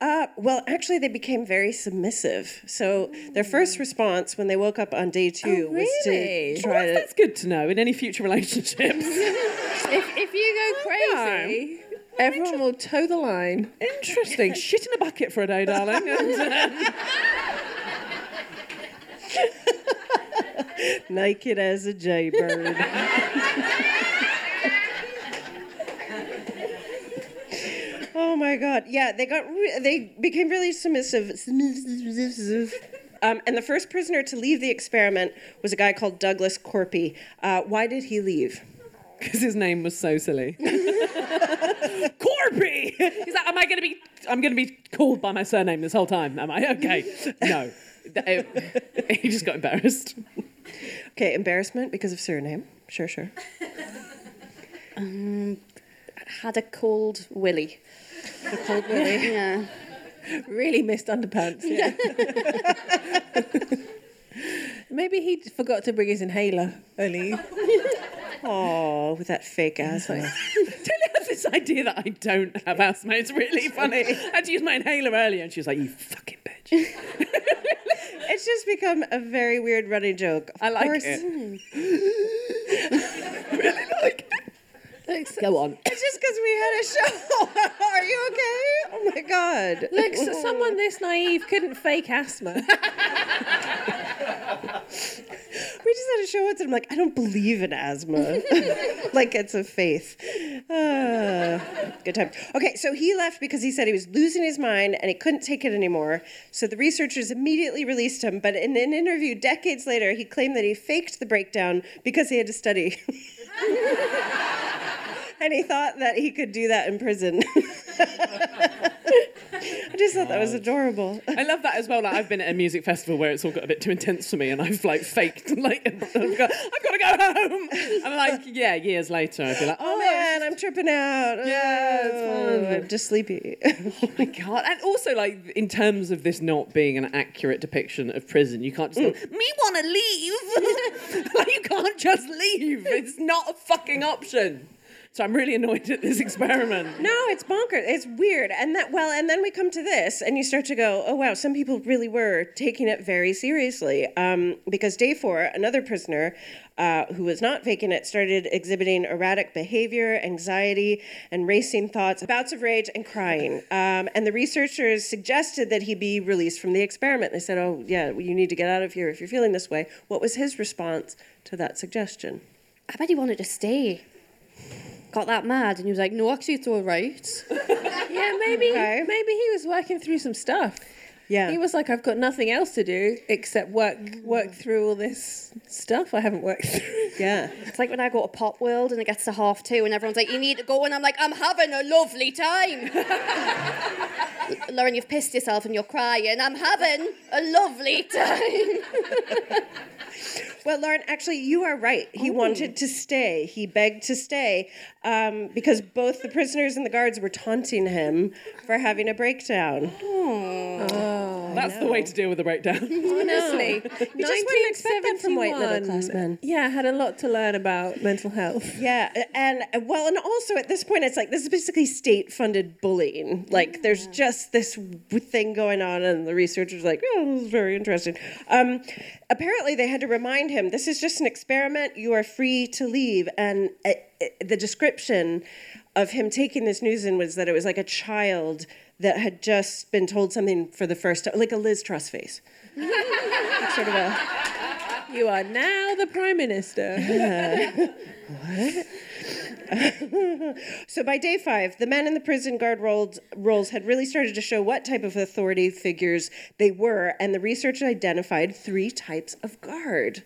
Uh, well, actually, they became very submissive. So their first response when they woke up on day two was to try to. That's good to know in any future relationships. if, if you go crazy, everyone will toe the line. Interesting. Shit in a bucket for a day, darling. And, uh, naked as a jaybird. oh my god! Yeah, they got re- they became really submissive. Um, and the first prisoner to leave the experiment was a guy called Douglas Korpi. Uh, why did he leave? Because his name was so silly. Corby. He's like, am I going to be? I'm going to be called by my surname this whole time. Am I? Okay. No. he just got embarrassed. Okay, embarrassment because of surname. Sure, sure. Um, Had a cold willy. A cold willy. Yeah. Really missed underpants. Yeah. Maybe he forgot to bring his inhaler early. Oh, with that fake asthma. Taylor has this idea that I don't have asthma. It's really funny. I had to use my inhaler earlier, and she was like, "You fucking bitch." It's just become a very weird running joke. Of I like course- it. Hmm. really like it. Go on. It's just because we had a show. Are you okay? Oh my god. Look, so someone this naive couldn't fake asthma. We just had a show once, and I'm like, I don't believe in asthma. like it's a faith. Ah, good time. Okay, so he left because he said he was losing his mind and he couldn't take it anymore. So the researchers immediately released him. But in an interview decades later, he claimed that he faked the breakdown because he had to study. and he thought that he could do that in prison. I just thought that was adorable. I love that as well. Like I've been at a music festival where it's all got a bit too intense for me, and I've like faked like I've got, I've got to go home. And like yeah, years later, I'd be like, Oh oh, man, I'm tripping out. Yeah, Oh. I'm just sleepy. oh my god! And also like in terms of this not being an accurate depiction of prison, you can't just go, mm. me want to leave. like you can't just leave. It's not a fucking option. So I'm really annoyed at this experiment. No, it's bonkers. It's weird. And that well, and then we come to this, and you start to go, oh wow, some people really were taking it very seriously. Um, because day four, another prisoner uh, who was not faking it started exhibiting erratic behavior, anxiety, and racing thoughts, bouts of rage, and crying. Um, and the researchers suggested that he be released from the experiment. They said, oh yeah, well, you need to get out of here if you're feeling this way. What was his response to that suggestion? I bet he wanted to stay. Got that mad, and he was like, "No, actually, it's all right." yeah, maybe Okay. maybe he was working through some stuff. Yeah. He was like, I've got nothing else to do except work work through all this stuff I haven't worked through. Yeah. It's like when I go to Popworld and it gets to half two, and everyone's like, "You need to go," and I'm like, "I'm having a lovely time." Lauren, you've pissed yourself and you're crying. I'm having a lovely time. Well, Lauren, actually, you are right. He wanted to stay. He begged to stay um, because both the prisoners and the guards were taunting him for having a breakdown. Oh, That's the way to deal with a breakdown. Honestly, You just wouldn't expect that from white middle class men. Yeah, had a lot to learn about mental health. Yeah, and well, and also at this point, it's like this is basically state-funded bullying. Like, there's just this thing going on, and the researchers are like, "Oh, this is very interesting." Um, apparently, they had to remind him, "This is just an experiment. You are free to leave." And uh, uh, the description of him taking this news in was that it was like a child that had just been told something for the first time, like a Liz Truss face. Sort of a. You are now the prime minister. So by day five, the men in the prison guard roles, roles had really started to show what type of authority figures they were, and the research identified three types of guard.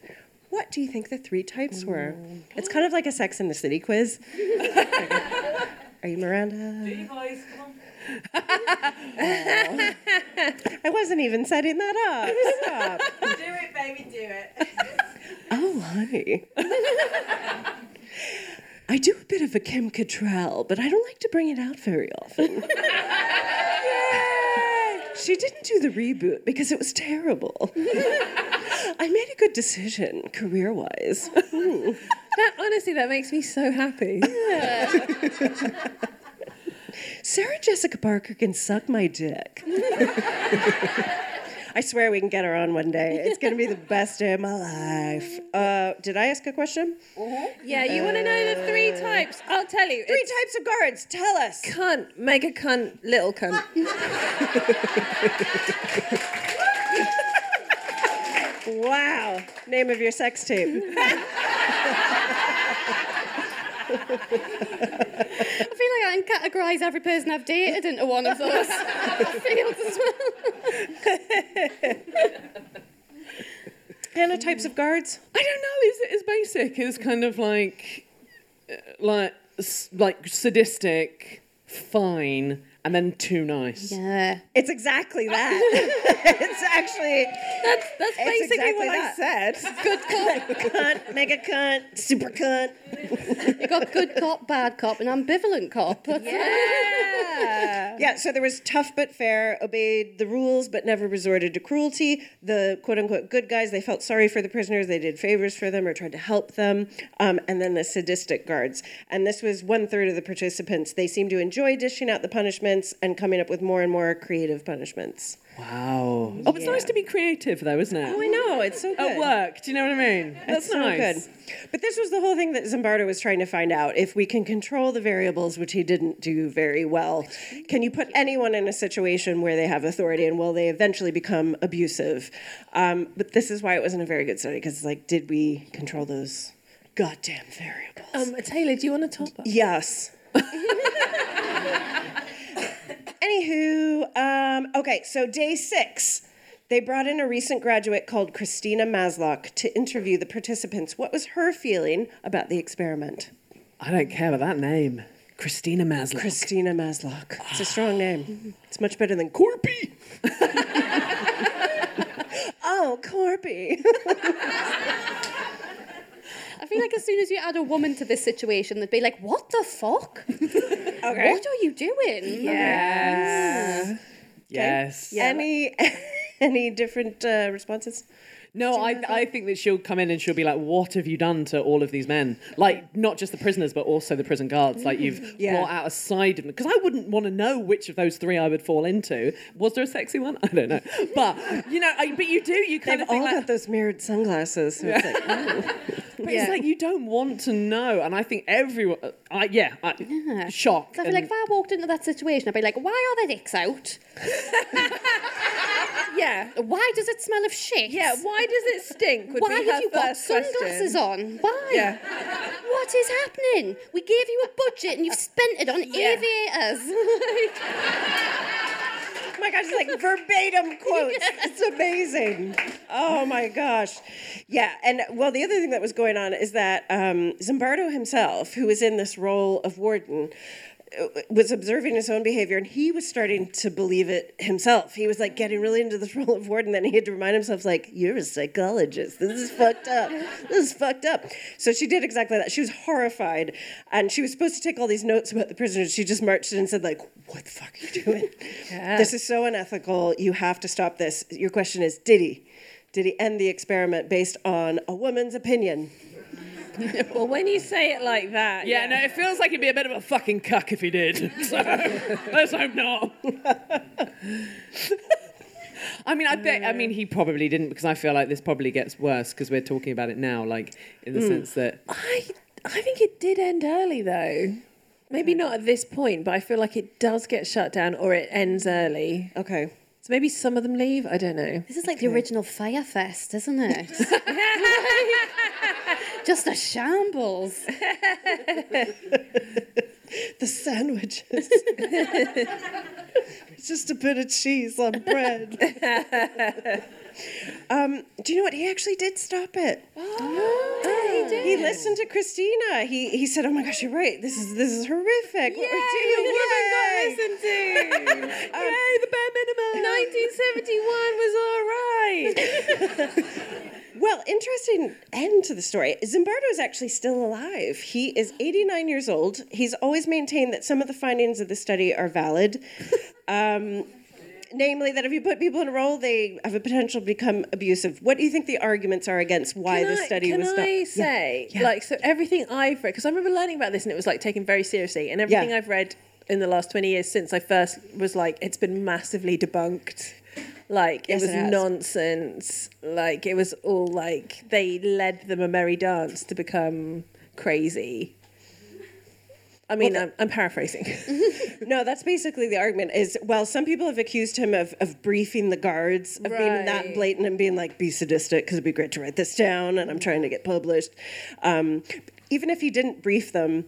What do you think the three types were? Mm. It's kind of like a Sex in the City quiz. Are you Miranda? I wasn't even setting that up. Stop. Do it, baby, do it. Oh, honey. I do a bit of a Kim Cattrall, but I don't like to bring it out very often. She didn't do the reboot because it was terrible. I made a good decision career wise. Hmm. that honestly, that makes me so happy. Sarah Jessica Parker can suck my dick. I swear we can get her on one day. It's going to be the best day of my life. Uh, did I ask a question? Yeah, you want to know the three types? I'll tell you. Three types of guards. Tell us. cunt, mega cunt, little cunt. Wow. Name of your sex tape. I feel like I can categorise every person I've dated into one of those fields as well. Hannah, types of guards? I don't know. Is it as basic as kind of like, uh, like, like sadistic, fine, and then too nice? Yeah. It's exactly that. it's actually That's that's It's basically exactly what that. I said. Good cop. cunt, mega cunt, super cunt. You got good cop, bad cop, and ambivalent cop. Yeah. yeah, so there was tough but fair, obeyed the rules but never resorted to cruelty. The quote unquote good guys, they felt sorry for the prisoners, they did favors for them or tried to help them. Um, and then the sadistic guards. And this was one third of the participants. They seemed to enjoy dishing out the punishments and coming up with more and more creative punishments. Wow. Oh, it's nice to be creative, though, isn't it? Oh, I know, it's so good. At work, do you know what I mean? That's It's so nice. good. But this was the whole thing that Zimbardo was trying to find out. If we can control the variables, which he didn't do very well, can you put anyone in a situation where they have authority and will they eventually become abusive? Um, but this is why it wasn't a very good study because it's like, did we control those goddamn variables? Um, Taylor, do you want to top up? Yes. Anywho, um, okay, so day six, they brought in a recent graduate called Christina Maslach to interview the participants. What was her feeling about the experiment? I don't care about that name. Christina Maslow. Christina Maslach. It's a strong name. It's much better than Korpi. oh, Korpi. I feel like as soon as you add a woman to this situation, they'd be like, "What the fuck? Okay. What are you doing?" Yes. Yes. Any any different uh, responses? No, I, I think that she'll come in and she'll be like, "What have you done to all of these men? Like, not just the prisoners, but also the prison guards. Like, you've mm, Yeah. brought out a side of them. Because I wouldn't want to know which of those three I would fall into. Was there a sexy one? I don't know. But you know, I, but you do. You kind They've of all like, got those mirrored sunglasses. So it's like, oh. but it's like you don't want to know. And I think everyone, I yeah, I, shock. So I feel like if I walked into that situation, I'd be like, "Why are their dicks out? Yeah. Why does it smell of shit? Yeah, why does it stink? Would Why have you got first question. sunglasses on? Why? Yeah. What is happening? We gave you a budget and you've spent it on aviators. Oh my gosh, it's like verbatim quotes. It's amazing. Oh my gosh. Yeah, and well, the other thing that was going on is that um, Zimbardo himself, who was in this role of warden, was observing his own behavior and he was starting to believe it himself. He was like getting really into this role of warden. Then he had to remind himself, like, you're a psychologist. This is fucked up. This is fucked up. So she did exactly that. She was horrified and she was supposed to take all these notes about the prisoners. She just marched in and said, like, what the fuck are you doing? This is so unethical. You have to stop this. Your question is, did he? Did he end the experiment based on a woman's opinion? well, when you say it like that, Yeah, no, it feels like he'd be a bit of a fucking cuck if he did. So let's hope not. I mean, I bet. I mean, he probably didn't because I feel like this probably gets worse because we're talking about it now, like in the Mm. sense that I I think it did end early though. Maybe not at this point, but I feel like it does get shut down or it ends early. Okay. So maybe some of them leave. I don't know. This is like the original Fyre Fest, isn't it? Just a shambles. the sandwiches. it's just a bit of cheese on bread. Um, do you know what? He actually did stop it. Oh, he did. He listened to Christina. He he said, "Oh my gosh, you're right. This is this is horrific. What we're doing, the woman got listened to. Um, Yay, the bare minimum. 1971 was all right. Well, interesting end to the story. Zimbardo is actually still alive. He is 89 years old. He's always maintained that some of the findings of the study are valid. Um, namely, that if you put people in a role, they have a potential to become abusive. What do you think the arguments are against why Can the I- study was done? Can I say, like, so everything I've read, because I remember learning about this and it was like taken very seriously, and everything Yeah. I've read in the last 20 years since I first was like, it's been massively debunked. Like, Yes, it was it nonsense. Like, it was all like, they led them a merry dance to become crazy. I mean, I'm, I'm paraphrasing. no, that's basically the argument. Is well, some people have accused him of, of briefing the guards, of being that blatant and being like, "Be sadistic," because it'd be great to write this down, and I'm trying to get published. Um, even if he didn't brief them,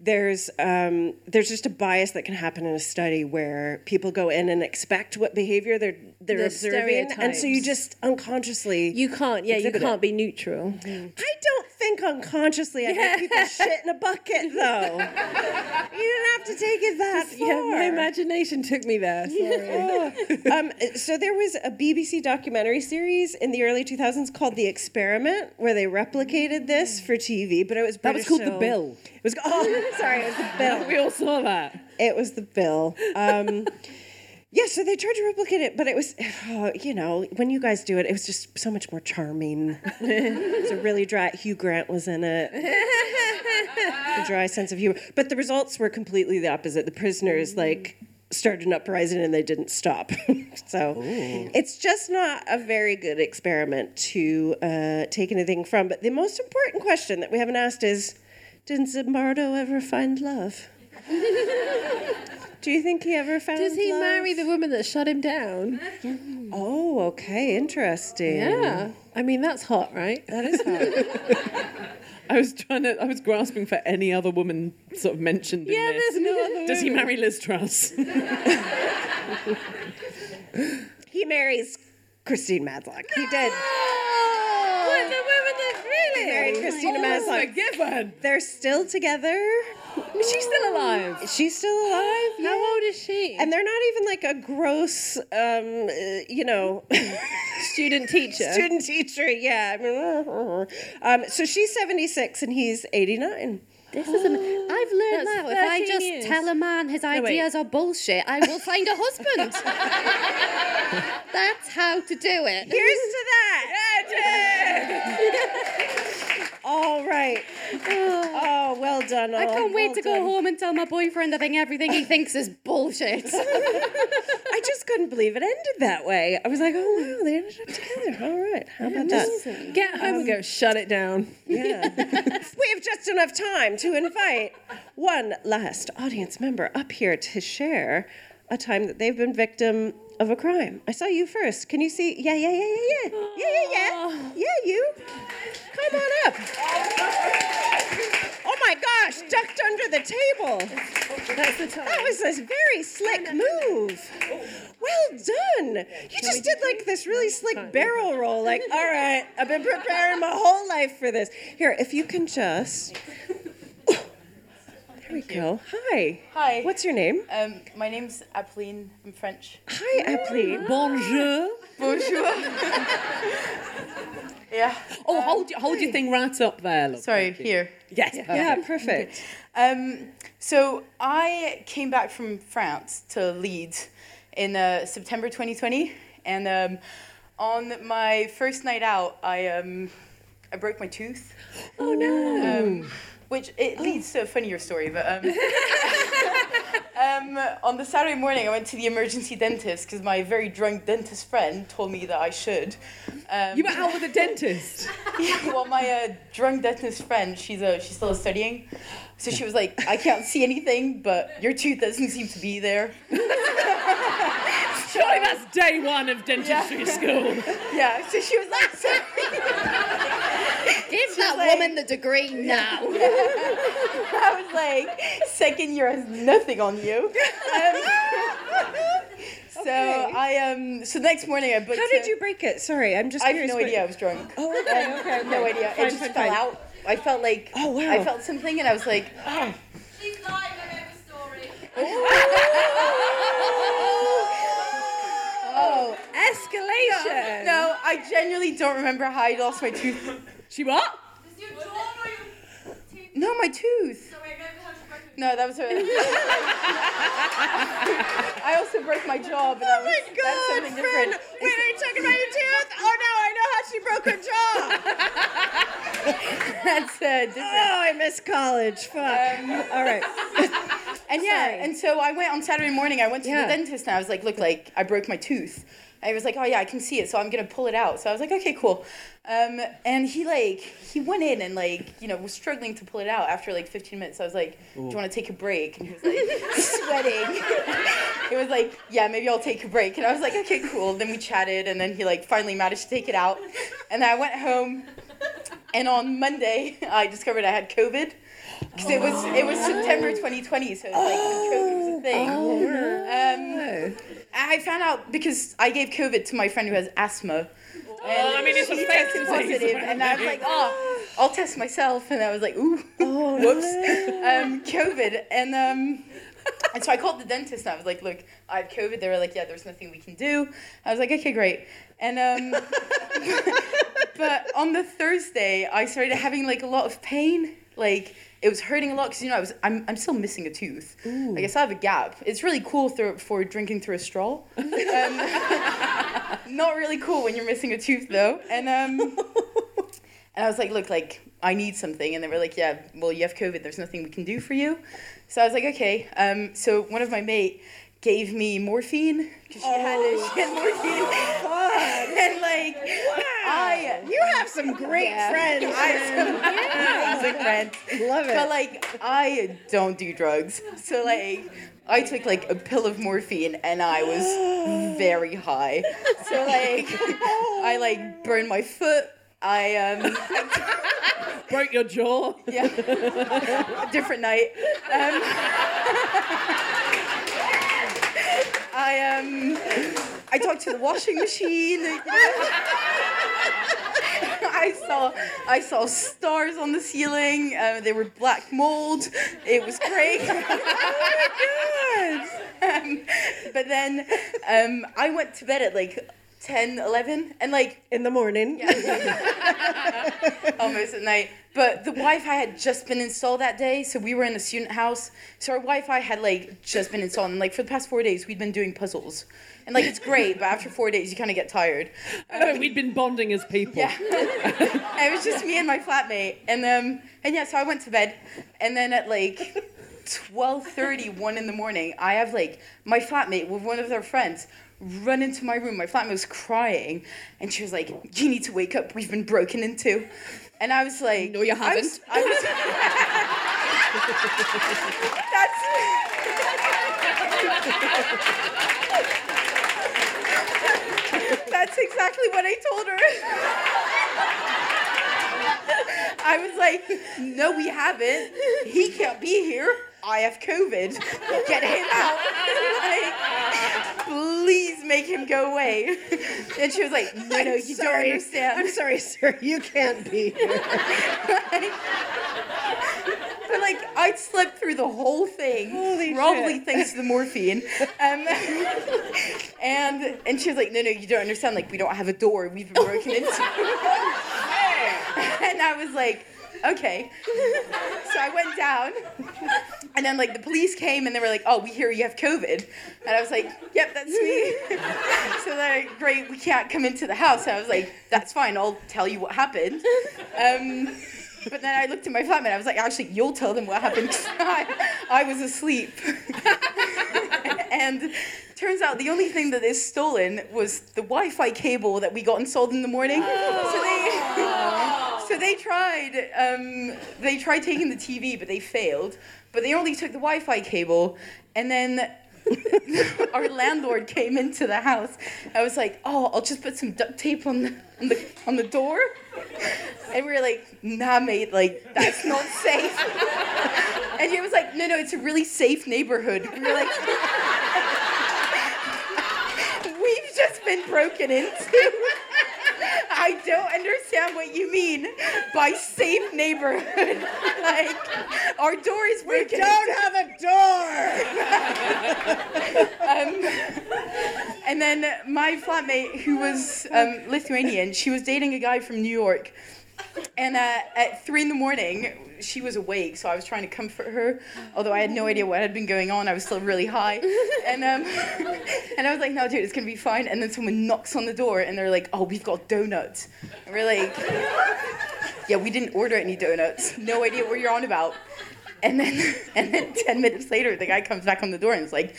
there's um, there's just a bias that can happen in a study where people go in and expect what behavior they're they're The observing, and so you just unconsciously you can't, yeah, you can't be neutral. I don't unconsciously I make people shit in a bucket though. you didn't have to take it that far. Yeah, my imagination took me there. Sorry. um, so there was a BBC documentary series in the early 2000s called The Experiment, where they replicated this for TV, but it was That was British, called The Bill. It was oh, sorry, it was the Bill. we all saw that. It was the Bill. Um, yeah, so they tried to replicate it, but it was, oh, you know, when you guys do it, it was just so much more charming. it was a really dry. Hugh Grant was in it. a dry sense of humor, but the results were completely the opposite. The prisoners like started an uprising and they didn't stop. so it's just not a very good experiment to uh, take anything from. But the most important question that we haven't asked is, did Zimbardo ever find love? Do you think he ever found? Does he love? marry the woman that shut him down? Oh, okay, interesting. Yeah. I mean, that's hot, right? That is hot. I was trying to. I was grasping for any other woman sort of mentioned. in Yeah, this. there's no other Does he marry Liz Truss? he marries Christine Madlock. He did. Ah! What, the women that really? He married Christina Madlock. Forgiven. They're still together. Is she still alive? She's still alive. How yeah. old is she? And they're not even like a gross, um, uh, you know, student teacher. student teacher. Yeah. I mean, um, so she's 76 and he's 89. This is. Am- I've learned That's now. If I 13 just years. tell a man his wait. ideas are bullshit, I will find a husband. That's how to do it. Here's to that. All right. Oh, well done. I can't wait Well to go done. home and tell my boyfriend I think everything he thinks is bullshit. I just couldn't believe it ended that way. I was like, oh wow, they ended up together. All right, how about that? Get home and go, shut it down. Yeah. we have just enough time to invite one last audience member up here to share a time that they've been victim of a crime. I saw you first. Can you see? Yeah, yeah, yeah, yeah, yeah. Yeah, yeah, yeah. Ah. Yeah, you. Come on up. Oh my gosh, ducked under the table. That's the time. That was a very slick move. Well done. You just did like this really slick barrel roll. Like, all right, I've been preparing my whole life for this. Here, if you can just. There we Good girl. Hi. Hi. What's your name? Um, my name's Appeline. I'm French. Hi, Appeline. Bonjour. Bonjour. yeah. Oh, hold your- hold your thing right up there. Love. Sorry, here. Yes, Yeah, perfect. Um, so I came back from France to Leeds in uh, September 2020, and um, on my first night out, I um, I broke my tooth. Oh no. Um, which it leads to a funnier story, but um, um, on the Saturday morning, I went to the emergency dentist because my very drunk dentist friend told me that I should. Um, You went out with a dentist. yeah, well, my uh, drunk dentist friend, she's uh, she's still studying, so she was like, I can't see anything, but your tooth doesn't seem to be there. Surely that's day one of dentistry school. Yeah, so she was like. Give that like- woman the degree now. I was like, second year has nothing on you. Um, so I um, so next morning I booked. How did a- you break it? Sorry, I'm just I have no what- idea. I was drunk. Oh, okay, okay, okay. No idea. Fine, it just fine, fell fine. out. I felt like. Oh, wow. I felt something, and I was like, oh. She's lying about the story. Oh, escalation. No, I genuinely don't remember how I lost my tooth. She what? Is your jaw or your teeth? No, my tooth. So wait, maybe how she broke. No, that was her. I also broke my jaw, but Oh was my that's god, something friend! different. Wait, are you talking about your tooth? Oh no, I know how she broke her jaw. That's uh, different. oh, I miss college. Fuck. All right. And yeah, Sorry. and so I went on Saturday morning. I went to Yeah. the dentist and I was like, "Look, like I broke my tooth." He was like, "Oh yeah, I can see it, so I'm gonna pull it out." So I was like, "Okay, cool." Um, and he like he went in and like you know was struggling to pull it out after like 15 minutes. I was like, "Do you want to take a break?" And he was like sweating. it was like, "Yeah, maybe I'll take a break." And I was like, "Okay, cool." Then we chatted, and then he like finally managed to take it out. And then I went home, and on Monday I discovered I had COVID. Because it was it was September 2020, so it was like when COVID was a thing. Um, I found out because I gave COVID to my friend who has asthma. Oh, I mean, it's a she fake tested positive, and I was like, oh, I'll test myself, and I was like, ooh, whoops, um, COVID, and um, and so I called the dentist, and I was like, look, I have COVID. They were like, yeah, there's nothing we can do. I was like, okay, great, and um, but on the Thursday, I started having like a lot of pain, like. It was hurting a lot because you know I was I'm, I'm still missing a tooth. I guess I have a gap. It's really cool through, for drinking through a straw. Um, not really cool when you're missing a tooth though. And um, and I was like, look, like I need something, and they were like, yeah, well you have COVID. There's nothing we can do for you. So I was like, okay. Um, so one of my mate gave me morphine because she had a, she had morphine, and like I You have some great yeah, friends. I have some amazing friends. Love it. But like I don't do drugs. So like I took like a pill of morphine and I was very high. So like I like burned my foot. I um Broke your jaw. yeah. Different night. Um I um I talked to the washing machine. I saw I saw stars on the ceiling. Uh, they were black mold. It was great. um, but then um, I went to bed at like 10, 11, and like In the morning. almost at night. But the Wi-Fi had just been installed that day, so we were in a student house. So our Wi-Fi had like just been installed, and like for the past four days, we'd been doing puzzles, and like it's great, but after four days, you kind of get tired. Oh, we'd been bonding as people. Yeah. it was just me and my flatmate. And um and yeah, so I went to bed and then at like 12:30, 1 in the morning, I have like my flatmate with one of their friends run into my room. My flatmate was crying and she was like, "You need to wake up. We've been broken into." And I was like, No, you I was- I was, That's That's exactly what I told her. I was like, no, we haven't. He can't be here. I have COVID. Get him out. Like, please make him go away. And she was like, no, no, you don't understand. I'm sorry, sir. You can't be here. but like I slept through the whole thing, probably shit. thanks to the morphine. Um, and and she was like, no, no, you don't understand. Like we don't have a door. We've been broken into. and I was like, okay. So I went down, and then like the police came and they were like, oh, we hear you have COVID, and I was like, yep, that's me. so they're like, great, we can't come into the house. And I was like, that's fine. I'll tell you what happened. Um, but then I looked at my flatmate. I was like, actually, you'll tell them what happened. I, I was asleep. and turns out the only thing that is stolen was the Wi-Fi cable that we got installed in the morning. So they, so they tried, um, they tried taking the TV, but they failed. But they only took the Wi-Fi cable, and then our landlord came into the house. I was like, "Oh, I'll just put some duct tape on the on the, on the door," and we were like, "Nah, mate, like that's not safe." And he was like, "No, no, it's a really safe neighborhood." We were like, "We've just been broken into." I don't understand what you mean by safe neighborhood. like, our door is broken. We don't have a door. um, and then my flatmate, who was um, Lithuanian, she was dating a guy from New York. And uh, at three in the morning, she was awake, so I was trying to comfort her. Although I had no idea what had been going on, I was still really high. And um, and I was like, "No, dude, it's gonna be fine." And then someone knocks on the door, and they're like, "Oh, we've got donuts." And we're like, "Yeah, we didn't order any donuts. No idea what you're on about." And then and then ten minutes later, the guy comes back on the door and is like,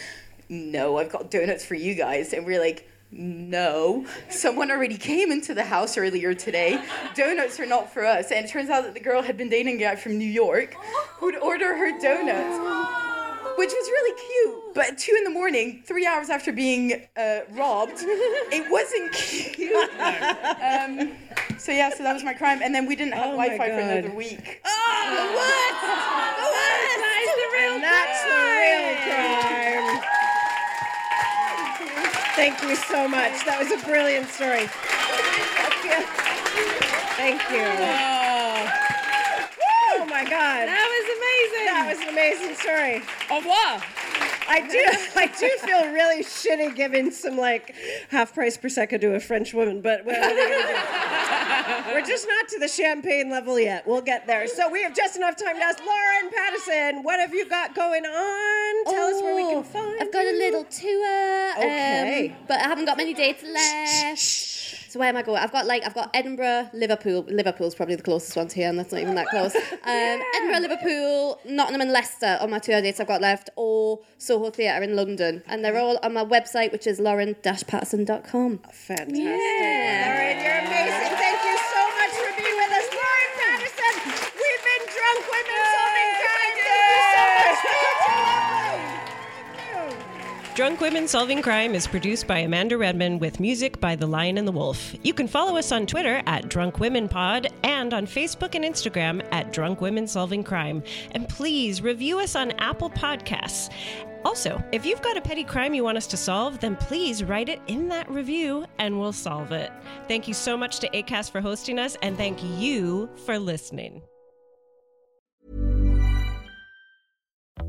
"No, I've got donuts for you guys." And we're like. No, someone already came into the house earlier today. Donuts are not for us. And it turns out that the girl had been dating a guy from New York who'd order her donuts, which was really cute. But at two in the morning, three hours after being uh, robbed, it wasn't cute. Um, so yeah, so that was my crime. And then we didn't have Oh Wi-Fi for another week. Oh, what? What? That is the real and that's the real crime. Thank you so much. That was a brilliant story. Thank you. Oh my God. That was amazing. That was an amazing story. Au revoir. I do, I do feel really shitty giving some like half price prosecco to a French woman, but what, what are you gonna do? We're just not to the champagne level yet. We'll get there. So we have just enough time to ask Lauren Pattison, what have you got going on? Tell us where we can find. Oh, I've got a little tour. Okay. Um, but I haven't got many dates left. So where am I going? I've got like I've got Edinburgh, Liverpool. Liverpool's probably the closest one to here, and that's not even that close. Um, Edinburgh, Liverpool, Nottingham, and Leicester on my tour dates I've got left, or Soho Theatre in London, and they're all on my website, which is lauren-pattison.com. Fantastic. Lauren, you're amazing. Thank you Drunk Women Solving Crime is produced by Amanda Redman with music by The Lion and the Wolf. You can follow us on Twitter at Drunk Women Pod and on Facebook and Instagram at Drunk Women Solving Crime. And please review us on Apple Podcasts. Also, if you've got a petty crime you want us to solve, then please write it in that review and we'll solve it. Thank you so much to ACAST for hosting us, and thank you for listening.